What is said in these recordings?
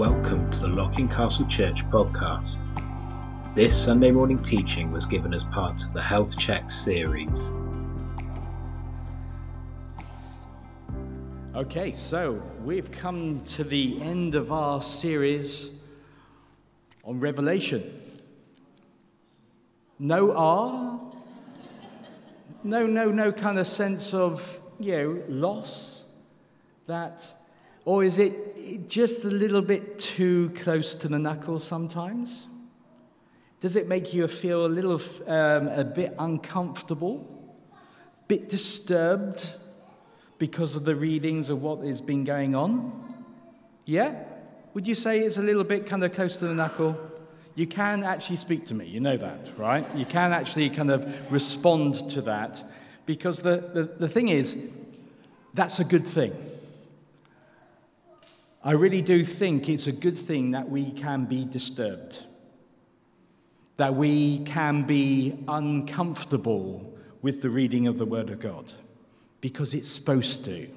Welcome to the Locking Castle Church podcast. This Sunday morning teaching was given as part of the Health Check series. Okay, so we've come to the end of our series on Revelation. No R, no, no, no kind of sense of, you know, loss that, or is it just a little bit too close to the knuckle sometimes? Does it make you feel a little, um, a bit uncomfortable, a bit disturbed because of the readings of what has been going on? Yeah? Would you say it's a little bit kind of close to the knuckle? You can actually speak to me, you know that, right? You can actually kind of respond to that because the, the, the thing is, that's a good thing. I really do think it's a good thing that we can be disturbed that we can be uncomfortable with the reading of the Word of God because it's supposed to.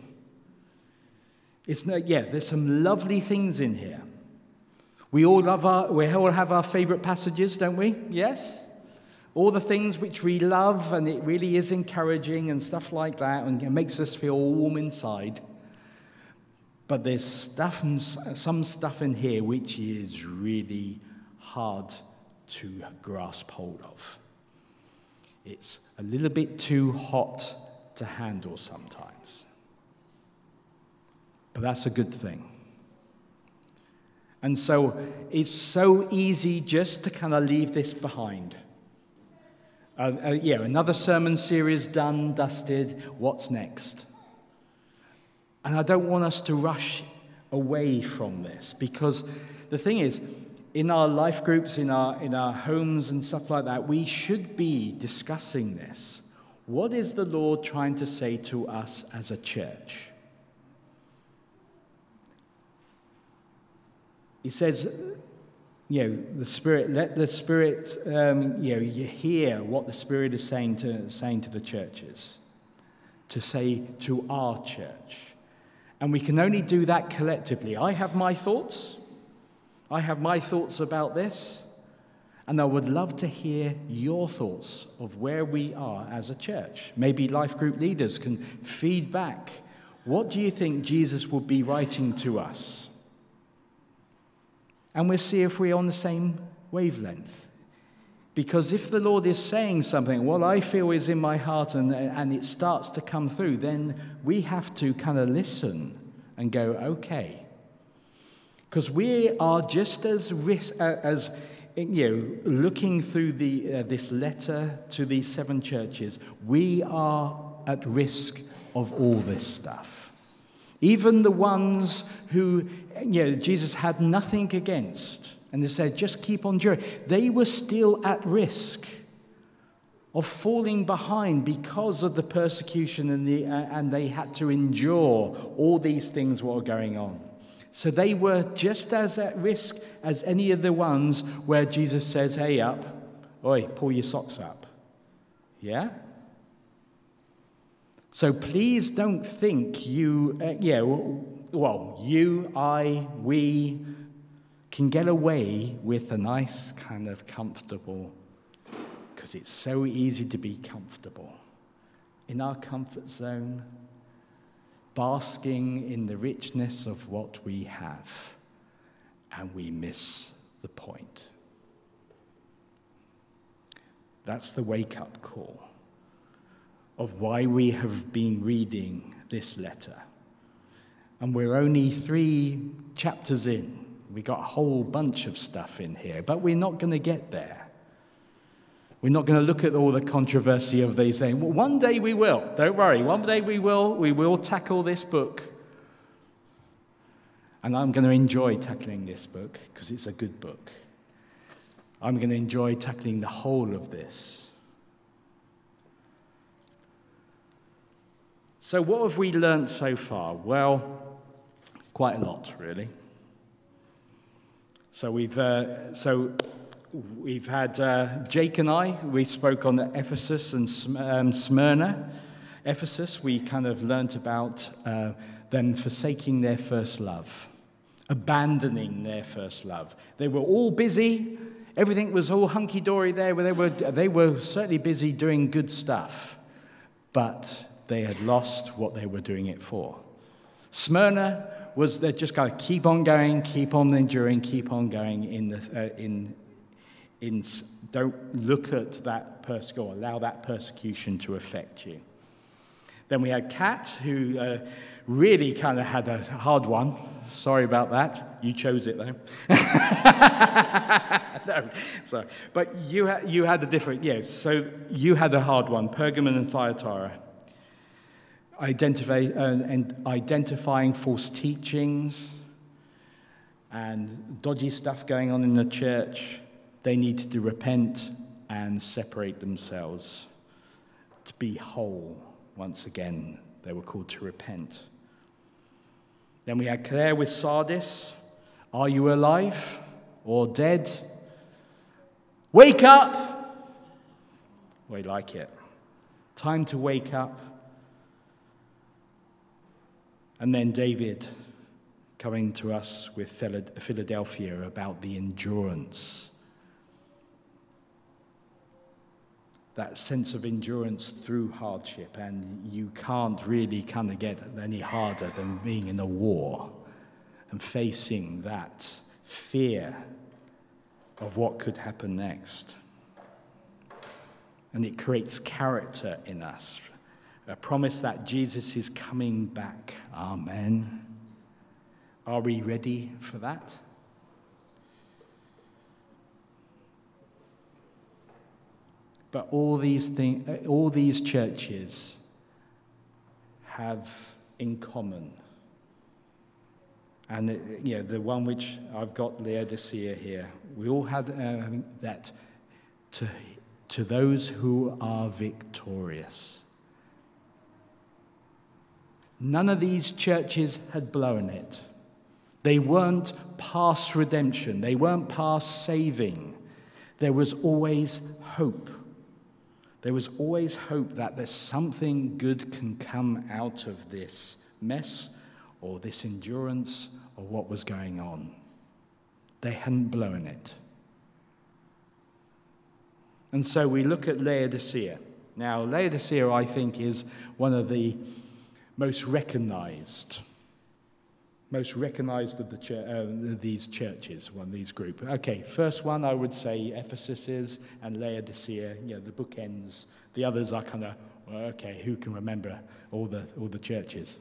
It's not, yeah, there's some lovely things in here. We all, love our, we all have our favorite passages, don't we? Yes? All the things which we love, and it really is encouraging and stuff like that, and it makes us feel warm inside. But there's stuff, some stuff in here which is really hard to grasp hold of. It's a little bit too hot to handle sometimes. But that's a good thing. And so it's so easy just to kind of leave this behind. Uh, uh, yeah, another sermon series done, dusted. What's next? And I don't want us to rush away from this because the thing is, in our life groups, in our, in our homes and stuff like that, we should be discussing this. What is the Lord trying to say to us as a church? He says, you know, the Spirit, let the Spirit, um, you know, you hear what the Spirit is saying to, saying to the churches, to say to our church. And we can only do that collectively. I have my thoughts. I have my thoughts about this, and I would love to hear your thoughts of where we are as a church. Maybe life group leaders can feed back. What do you think Jesus would be writing to us? And we'll see if we're on the same wavelength. Because if the Lord is saying something, what I feel is in my heart, and, and it starts to come through, then we have to kind of listen and go, okay, because we are just as, uh, as you know, looking through the, uh, this letter to these seven churches, we are at risk of all this stuff. Even the ones who you know, Jesus had nothing against, and they said, just keep on doing, they were still at risk of falling behind because of the persecution and, the, uh, and they had to endure all these things what were going on. So they were just as at risk as any of the ones where Jesus says, Hey, up, oi, pull your socks up. Yeah? So please don't think you, uh, yeah, well, you, I, we can get away with a nice kind of comfortable, because it's so easy to be comfortable in our comfort zone basking in the richness of what we have, and we miss the point. That's the wake up call of why we have been reading this letter. And we're only three chapters in. We got a whole bunch of stuff in here, but we're not going to get there. We're not going to look at all the controversy of these things. Well, one day we will. Don't worry. One day we will. We will tackle this book. And I'm going to enjoy tackling this book because it's a good book. I'm going to enjoy tackling the whole of this. So, what have we learnt so far? Well, quite a lot, really. So, we've, uh, so We've had uh, Jake and I, we spoke on Ephesus and um, Smyrna. Ephesus, we kind of learnt about uh, them forsaking their first love. abandoning their first love. They were all busy, everything was all hunky dory there. They were, they were certainly busy doing good stuff, but they had lost what they were doing it for. Smyrna was they just got to keep on going, keep on enduring, keep on going in the, uh, in, in, don't look at that persecution, allow that persecution to affect you. Then we had Kat, who uh, really kind of had a hard one. Sorry about that. You chose it, though. no, sorry. But you, ha- you had a different, yeah, so you had a hard one Pergamon and Thyatira. Identify, uh, and identifying false teachings and dodgy stuff going on in the church. They needed to repent and separate themselves to be whole once again. They were called to repent. Then we had Claire with Sardis. Are you alive or dead? Wake up! We like it. Time to wake up. And then David coming to us with Philadelphia about the endurance. That sense of endurance through hardship, and you can't really kind of get any harder than being in a war and facing that fear of what could happen next. And it creates character in us. A promise that Jesus is coming back. Amen. Are we ready for that? But all these, things, all these churches have in common and the, you know, the one which I've got Laodicea here, we all had uh, that to, to those who are victorious. None of these churches had blown it. They weren't past redemption, they weren't past saving. There was always hope. There was always hope that there's something good can come out of this mess or this endurance or what was going on. They hadn't blown it. And so we look at Laodicea. Now, Laodicea, I think, is one of the most recognized, most recognized of the uh, these churches, one these groups. Okay, first one I would say Ephesus is, and Laodicea, you know, the bookends. The others are kind of, well, okay, who can remember all the, all the churches?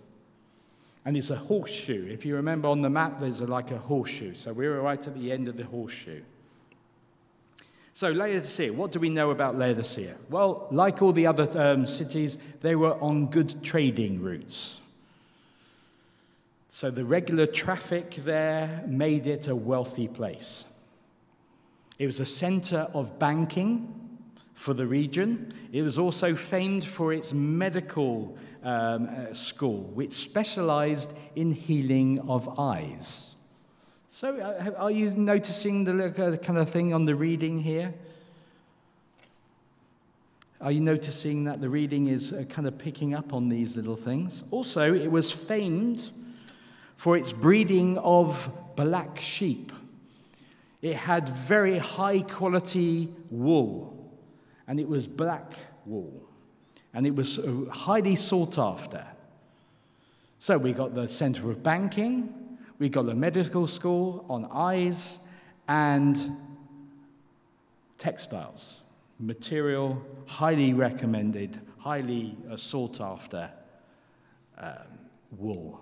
And it's a horseshoe. If you remember on the map, there's a, like a horseshoe. So we were right at the end of the horseshoe. So, Laodicea, what do we know about Laodicea? Well, like all the other um, cities, they were on good trading routes. So, the regular traffic there made it a wealthy place. It was a center of banking for the region. It was also famed for its medical um, uh, school, which specialized in healing of eyes. So, uh, are you noticing the uh, kind of thing on the reading here? Are you noticing that the reading is uh, kind of picking up on these little things? Also, it was famed for its breeding of black sheep. It had very high quality wool, and it was black wool and it was highly sought after. So we got the Center of Banking, we got the medical school on eyes, and textiles, material highly recommended, highly uh, sought after um, wool.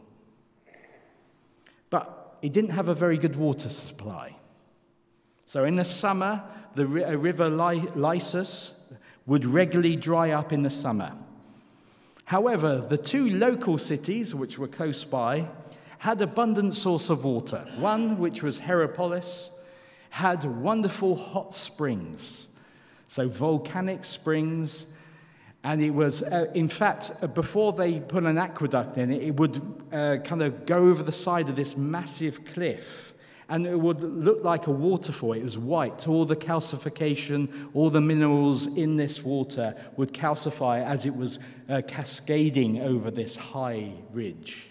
But it didn't have a very good water supply. So in the summer, the river Lycus would regularly dry up in the summer. However, the two local cities, which were close by, had abundant source of water. One, which was Hierapolis, had wonderful hot springs, so volcanic springs. And it was, uh, in fact, uh, before they put an aqueduct in it, it would uh, kind of go over the side of this massive cliff and it would look like a waterfall. It was white. All the calcification, all the minerals in this water would calcify as it was uh, cascading over this high ridge.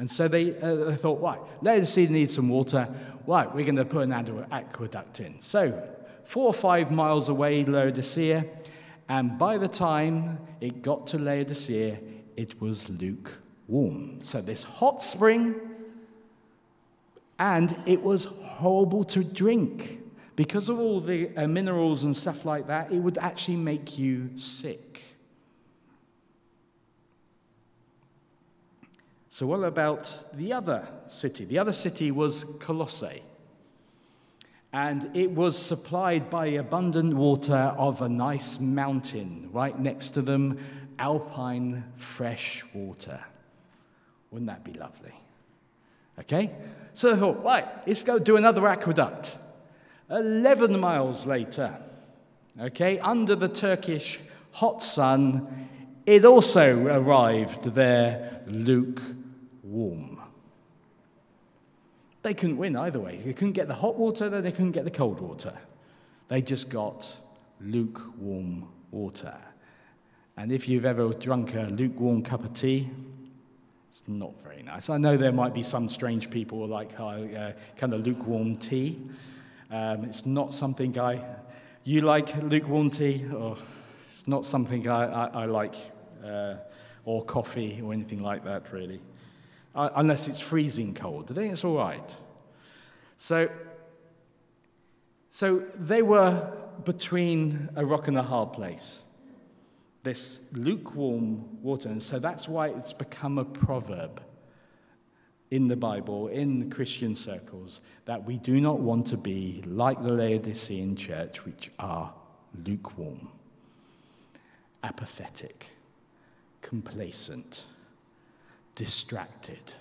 And so they, uh, they thought, right, Laodicea needs some water. Right, we're going to put an aqueduct in. So, four or five miles away, Laodicea, and by the time it got to Laodicea, it was lukewarm. So, this hot spring, and it was horrible to drink. Because of all the uh, minerals and stuff like that, it would actually make you sick. So, what about the other city? The other city was Colossae. And it was supplied by abundant water of a nice mountain right next to them, alpine fresh water. Wouldn't that be lovely? Okay? So they thought, right, let's go do another aqueduct. 11 miles later, okay, under the Turkish hot sun, it also arrived there lukewarm warm. They couldn't win either way. They couldn't get the hot water, they couldn't get the cold water. They just got lukewarm water. And if you've ever drunk a lukewarm cup of tea, it's not very nice. I know there might be some strange people who like uh, kind of lukewarm tea. Um, it's not something I. You like lukewarm tea? Or it's not something I, I, I like, uh, or coffee or anything like that, really uh, unless it's freezing cold. I think it's all right. So, so they were between a rock and a hard place, this lukewarm water. And so that's why it's become a proverb in the Bible, in Christian circles, that we do not want to be like the Laodicean church, which are lukewarm, apathetic, complacent distracted.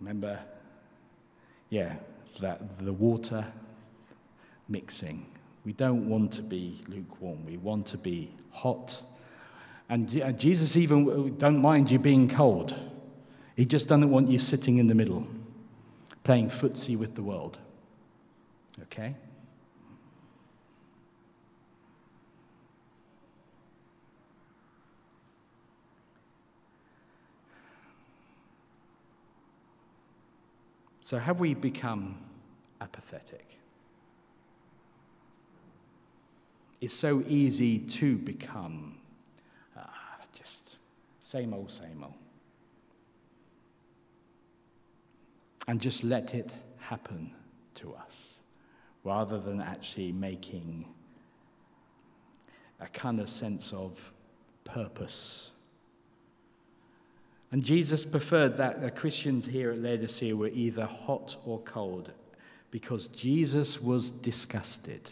Remember, yeah, that the water mixing. We don't want to be lukewarm. We want to be hot. And Jesus even uh, don't mind you being cold. He just doesn't want you sitting in the middle, playing footsie with the world. Okay? So, have we become apathetic? It's so easy to become uh, just same old, same old. And just let it happen to us rather than actually making a kind of sense of purpose and Jesus preferred that the Christians here at Laodicea were either hot or cold because Jesus was disgusted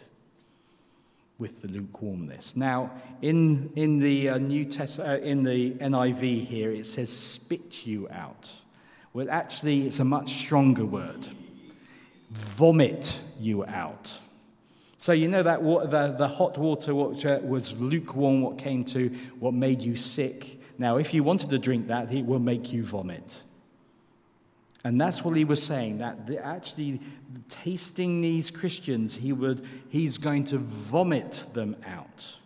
with the lukewarmness. Now, in, in the uh, New Test, uh, in the NIV here, it says spit you out. Well, actually, it's a much stronger word. Vomit you out. So you know that water, the, the hot water which uh, was lukewarm, what came to what made you sick now, if you wanted to drink that, it will make you vomit. And that's what he was saying, that the, actually tasting these Christians, he would, he's going to vomit them out.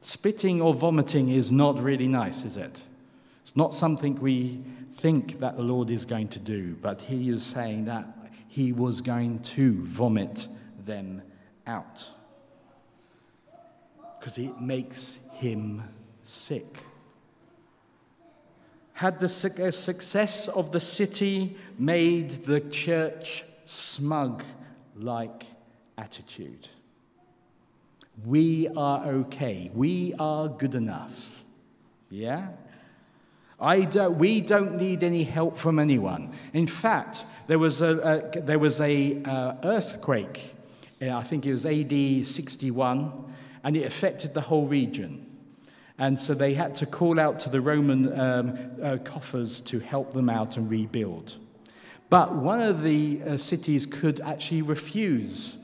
Spitting or vomiting is not really nice, is it? It's not something we think that the Lord is going to do, but he is saying that he was going to vomit them out. Because it makes him sick. Had the uh, success of the city made the church smug like attitude? We are okay. We are good enough. Yeah? I don't, we don't need any help from anyone. In fact, there was a, a there was a uh, earthquake. I think it was AD 61, and it affected the whole region. And so they had to call out to the Roman um, uh, coffers to help them out and rebuild. But one of the uh, cities could actually refuse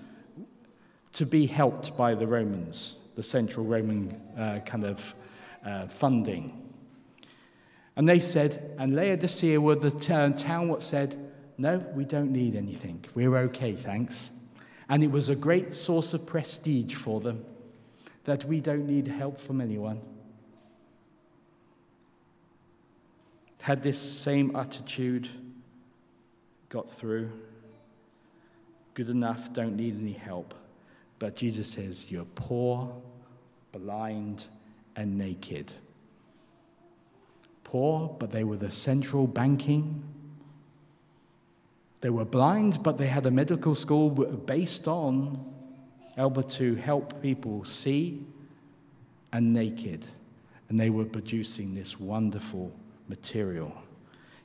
to be helped by the Romans, the central Roman uh, kind of uh, funding. And they said, and Laodicea were the t- town what said, no, we don't need anything. We're okay, thanks. And it was a great source of prestige for them that we don't need help from anyone. Had this same attitude, got through. Good enough, don't need any help. But Jesus says, You're poor, blind, and naked. Poor, but they were the central banking. They were blind, but they had a medical school based on able to help people see and naked. And they were producing this wonderful material.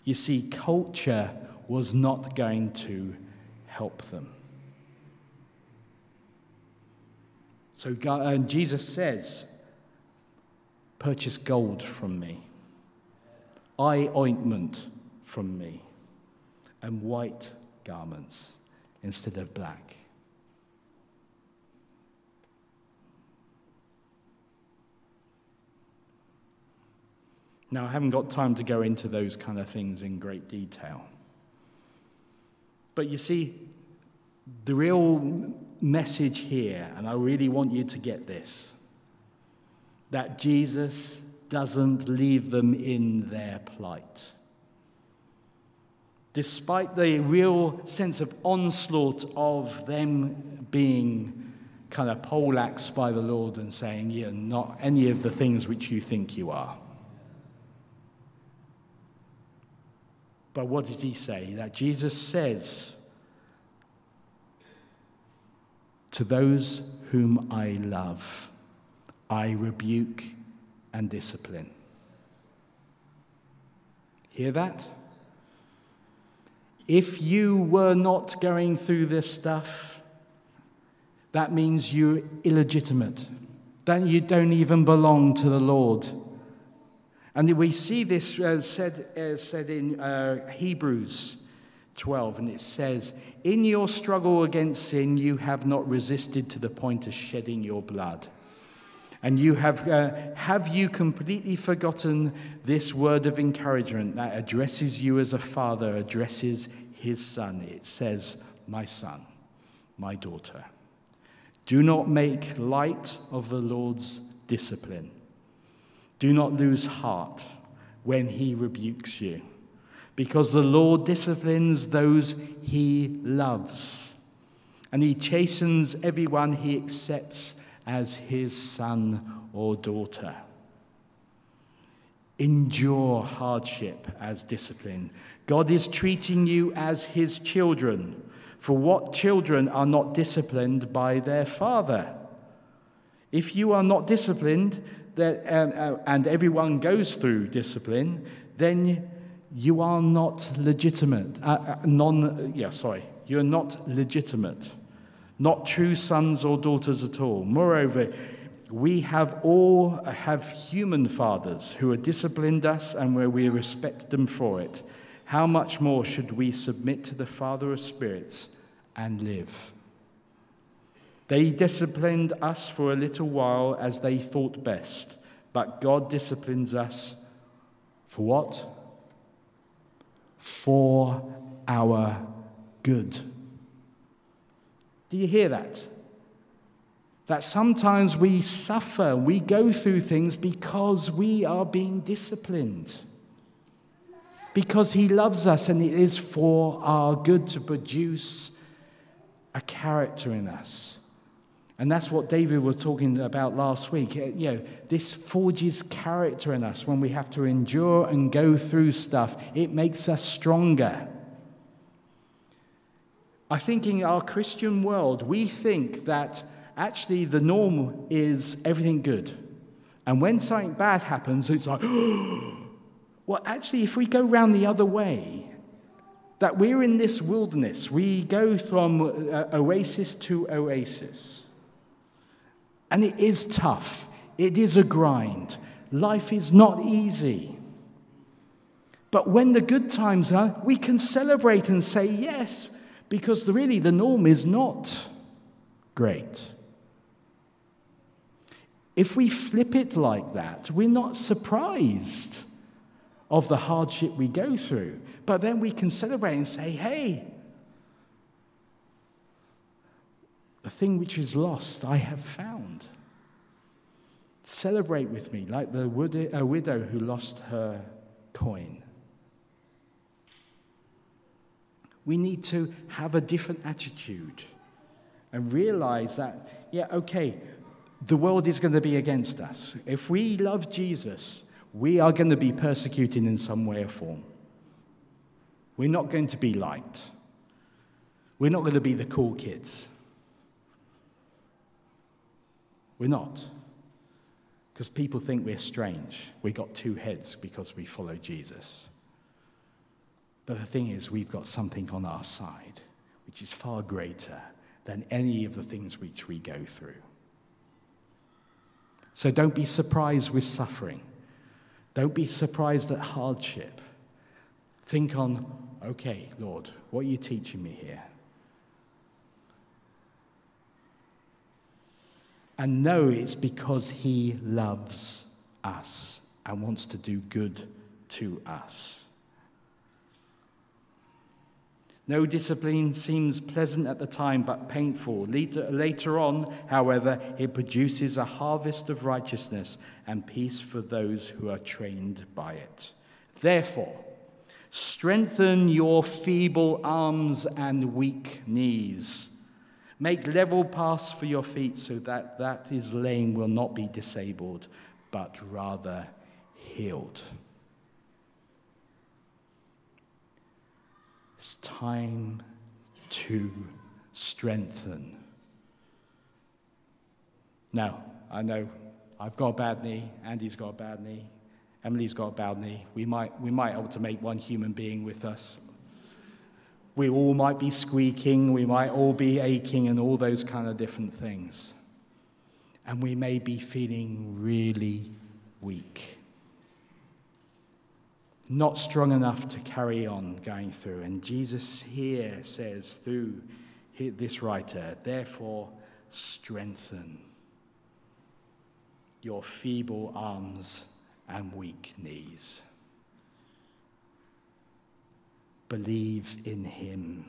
You see, culture was not going to help them. So God, and uh, Jesus says, Purchase gold from me, eye ointment from me, and white garments instead of black. Now, I haven't got time to go into those kind of things in great detail. But you see, the real message here, and I really want you to get this, that Jesus doesn't leave them in their plight. Despite the real sense of onslaught of them being kind of poleaxed by the Lord and saying, You're not any of the things which you think you are. But what did he say? That Jesus says, To those whom I love, I rebuke and discipline. Hear that? If you were not going through this stuff, that means you're illegitimate. That you don't even belong to the Lord. And we see this uh, said, uh, said in uh, Hebrews 12, and it says, In your struggle against sin, you have not resisted to the point of shedding your blood. And you have, uh, have you completely forgotten this word of encouragement that addresses you as a father, addresses his son? It says, My son, my daughter. Do not make light of the Lord's discipline do not lose heart when he rebukes you, because the Lord disciplines those he loves, and he chastens everyone he accepts as his son or daughter. Endure hardship as discipline. God is treating you as his children. For what children are not disciplined by their father? If you are not disciplined, that, um, uh, and everyone goes through discipline, then you are not legitimate. Uh, uh, non, yeah, sorry, you're not legitimate, not true sons or daughters at all. Moreover, we have all have human fathers who have disciplined us and where we respect them for it. How much more should we submit to the Father of spirits and live? They disciplined us for a little while as they thought best, but God disciplines us for what? For our good. Do you hear that? That sometimes we suffer, we go through things because we are being disciplined. Because He loves us and it is for our good to produce a character in us. And that's what David was talking about last week. Uh, you know, this forges character in us when we have to endure and go through stuff. It makes us stronger. I think in our Christian world, we think that actually the norm is everything good. And when something bad happens, it's like, well, actually, if we go round the other way, that we're in this wilderness, we go from uh, oasis to oasis. And it is tough, it is a grind. Life is not easy. But when the good times are, we can celebrate and say yes, because really the norm is not great. If we flip it like that, we're not surprised of the hardship we go through. But then we can celebrate and say, hey, The thing which is lost, I have found. Celebrate with me like the widow who lost her coin. We need to have a different attitude and realize that, yeah, okay, the world is going to be against us. If we love Jesus, we are going to be persecuted in some way or form. We're not going to be liked. We're not going to be the cool kids. We're not. Because people think we're strange. We got two heads because we follow Jesus. But the thing is, we've got something on our side which is far greater than any of the things which we go through. So don't be surprised with suffering. Don't be surprised at hardship. Think on, okay, Lord, what are you teaching me here? And know it's because He loves us and wants to do good to us. No discipline seems pleasant at the time, but painful. Later, later, on, however, it produces a harvest of righteousness and peace for those who are trained by it. Therefore, strengthen your feeble arms and weak knees. Make level paths for your feet so that that is lame will not be disabled, but rather healed. It's time to strengthen. Now, I know I've got a bad knee, Andy's got a bad knee, Emily's got a bad knee. We might, we might ultimate one human being with us. We all might be squeaking, we might all be aching, and all those kind of different things. And we may be feeling really weak not strong enough to carry on going through. And Jesus here says through this writer, therefore, strengthen your feeble arms and weak knees. Believe in him.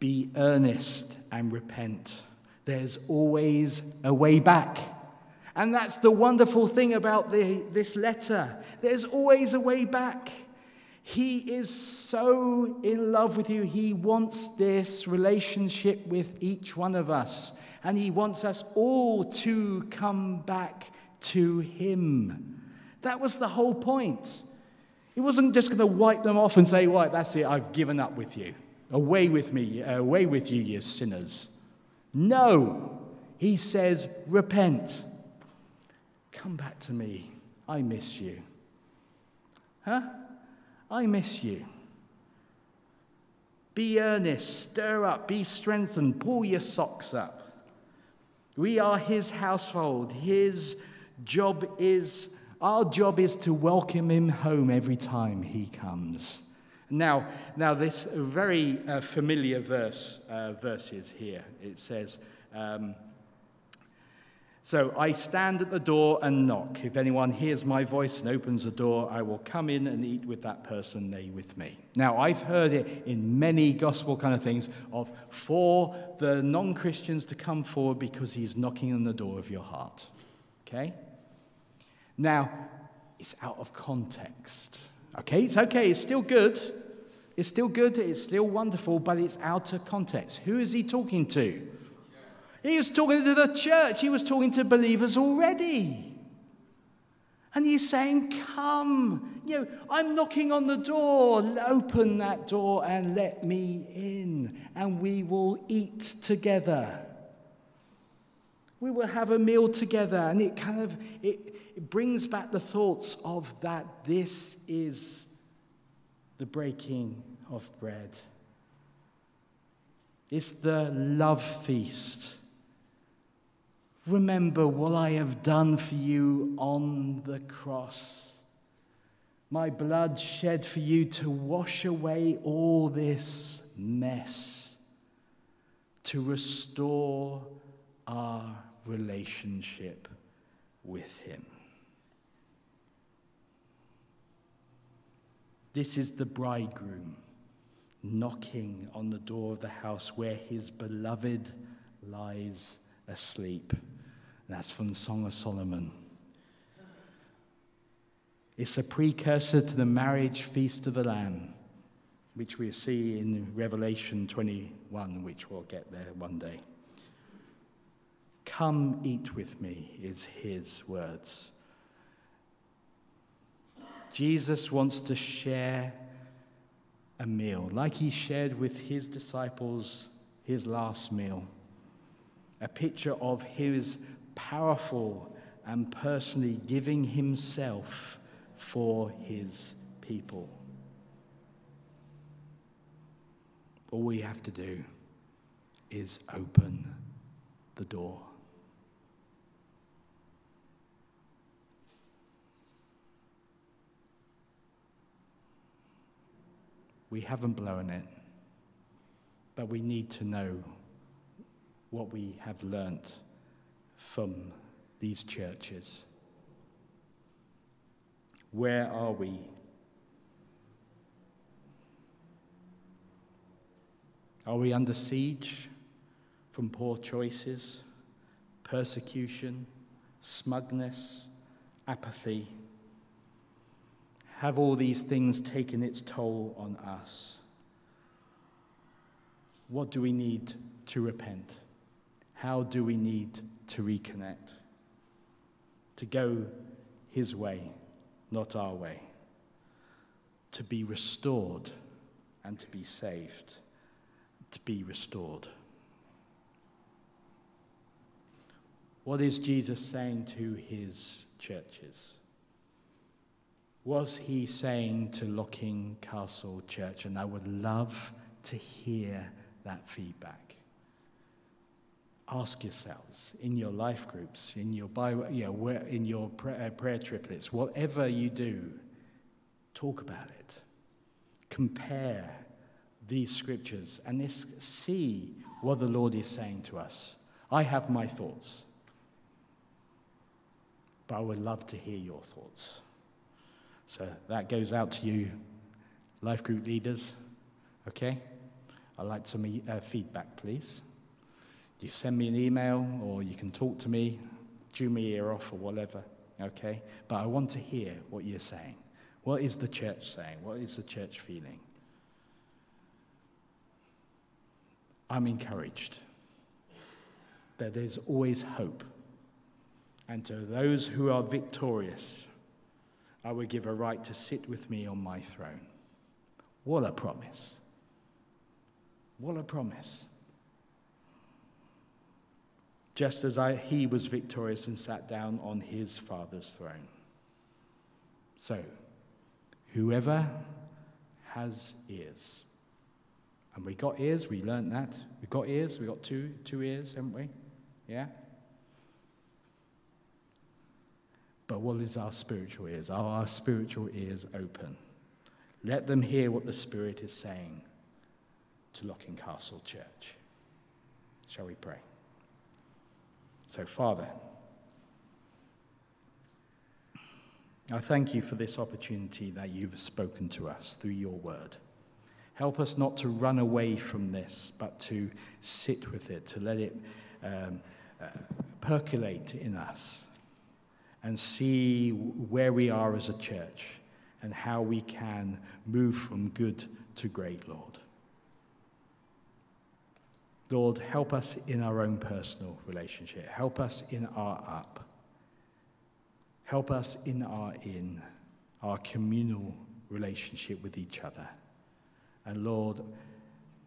Be earnest and repent. There's always a way back. And that's the wonderful thing about the, this letter. There's always a way back. He is so in love with you. He wants this relationship with each one of us. And He wants us all to come back to Him. That was the whole point. He wasn't just going to wipe them off and say, Right, that's it, I've given up with you. Away with me, away with you, you sinners. No, He says, Repent. Come back to me. I miss you. Huh? I miss you. Be earnest, stir up, be strengthened, pull your socks up. We are his household. His job is, our job is to welcome him home every time he comes. Now, now this very uh, familiar verse, uh, verses here. It says, um, so I stand at the door and knock. If anyone hears my voice and opens the door, I will come in and eat with that person, they with me. Now, I've heard it in many gospel kind of things of for the non Christians to come forward because he's knocking on the door of your heart. Okay? Now, it's out of context. Okay? It's okay. It's still good. It's still good. It's still wonderful, but it's out of context. Who is he talking to? He was talking to the church, he was talking to believers already. And he's saying, Come, you know, I'm knocking on the door. Open that door and let me in, and we will eat together. We will have a meal together, and it kind of it, it brings back the thoughts of that this is the breaking of bread. It's the love feast. Remember what I have done for you on the cross. My blood shed for you to wash away all this mess, to restore our relationship with Him. This is the bridegroom knocking on the door of the house where his beloved lies asleep. That's from the Song of Solomon. It's a precursor to the marriage feast of the Lamb. which we see in Revelation 21, which we'll get there one day. Come eat with me, is his words. Jesus wants to share a meal, like he shared with his disciples his last meal. A picture of his powerful and personally giving himself for his people. All we have to do is open the door. We haven't blown it, but we need to know what we have learnt from these churches. Where are we? Are we under siege from poor choices, persecution, smugness, apathy? Have all these things taken its toll on us? What do we need to repent? How do we need to reconnect? To go His way, not our way. To be restored and to be saved. To be restored. What is Jesus saying to his churches? Was he saying to Locking Castle Church? And I would love to hear that feedback. Ask yourselves in your life groups, in your Bible, you know, in your prayer, uh, prayer triplets, whatever you do, talk about it. Compare these scriptures and this, see what the Lord is saying to us. I have my thoughts, but I would love to hear your thoughts. So that goes out to you, life group leaders. Okay? I'd like some uh, feedback, please. You send me an email or you can talk to me, chew my ear off or whatever. Okay? But I want to hear what you're saying. What is the church saying? What is the church feeling? I'm encouraged that there's always hope. And to those who are victorious, I will give a right to sit with me on my throne. What a promise! What a promise. Just as I, he was victorious and sat down on his father's throne. So, whoever has ears, and we got ears, we learned that. We got ears, we got two, two ears, haven't we? Yeah? But what is our spiritual ears? Are our spiritual ears open? Let them hear what the Spirit is saying to Locking Castle Church. Shall we pray? So, Father, I thank you for this opportunity that you've spoken to us through your word. Help us not to run away from this, but to sit with it, to let it um, uh, percolate in us and see where we are as a church and how we can move from good to great, Lord. Lord, help us in our own personal relationship. Help us in our up. Help us in our in, our communal relationship with each other. And Lord,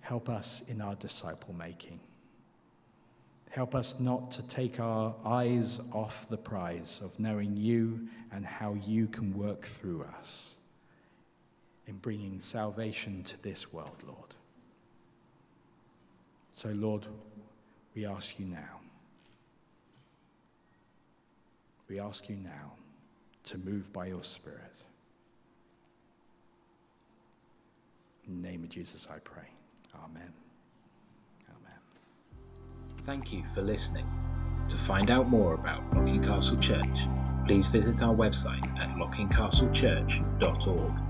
help us in our disciple making. Help us not to take our eyes off the prize of knowing you and how you can work through us in bringing salvation to this world, Lord. So, Lord, we ask you now. We ask you now to move by your Spirit. In the name of Jesus, I pray. Amen. Thank you for listening. To find out more about Locking Castle Church, please visit our website at lockingcastlechurch.org.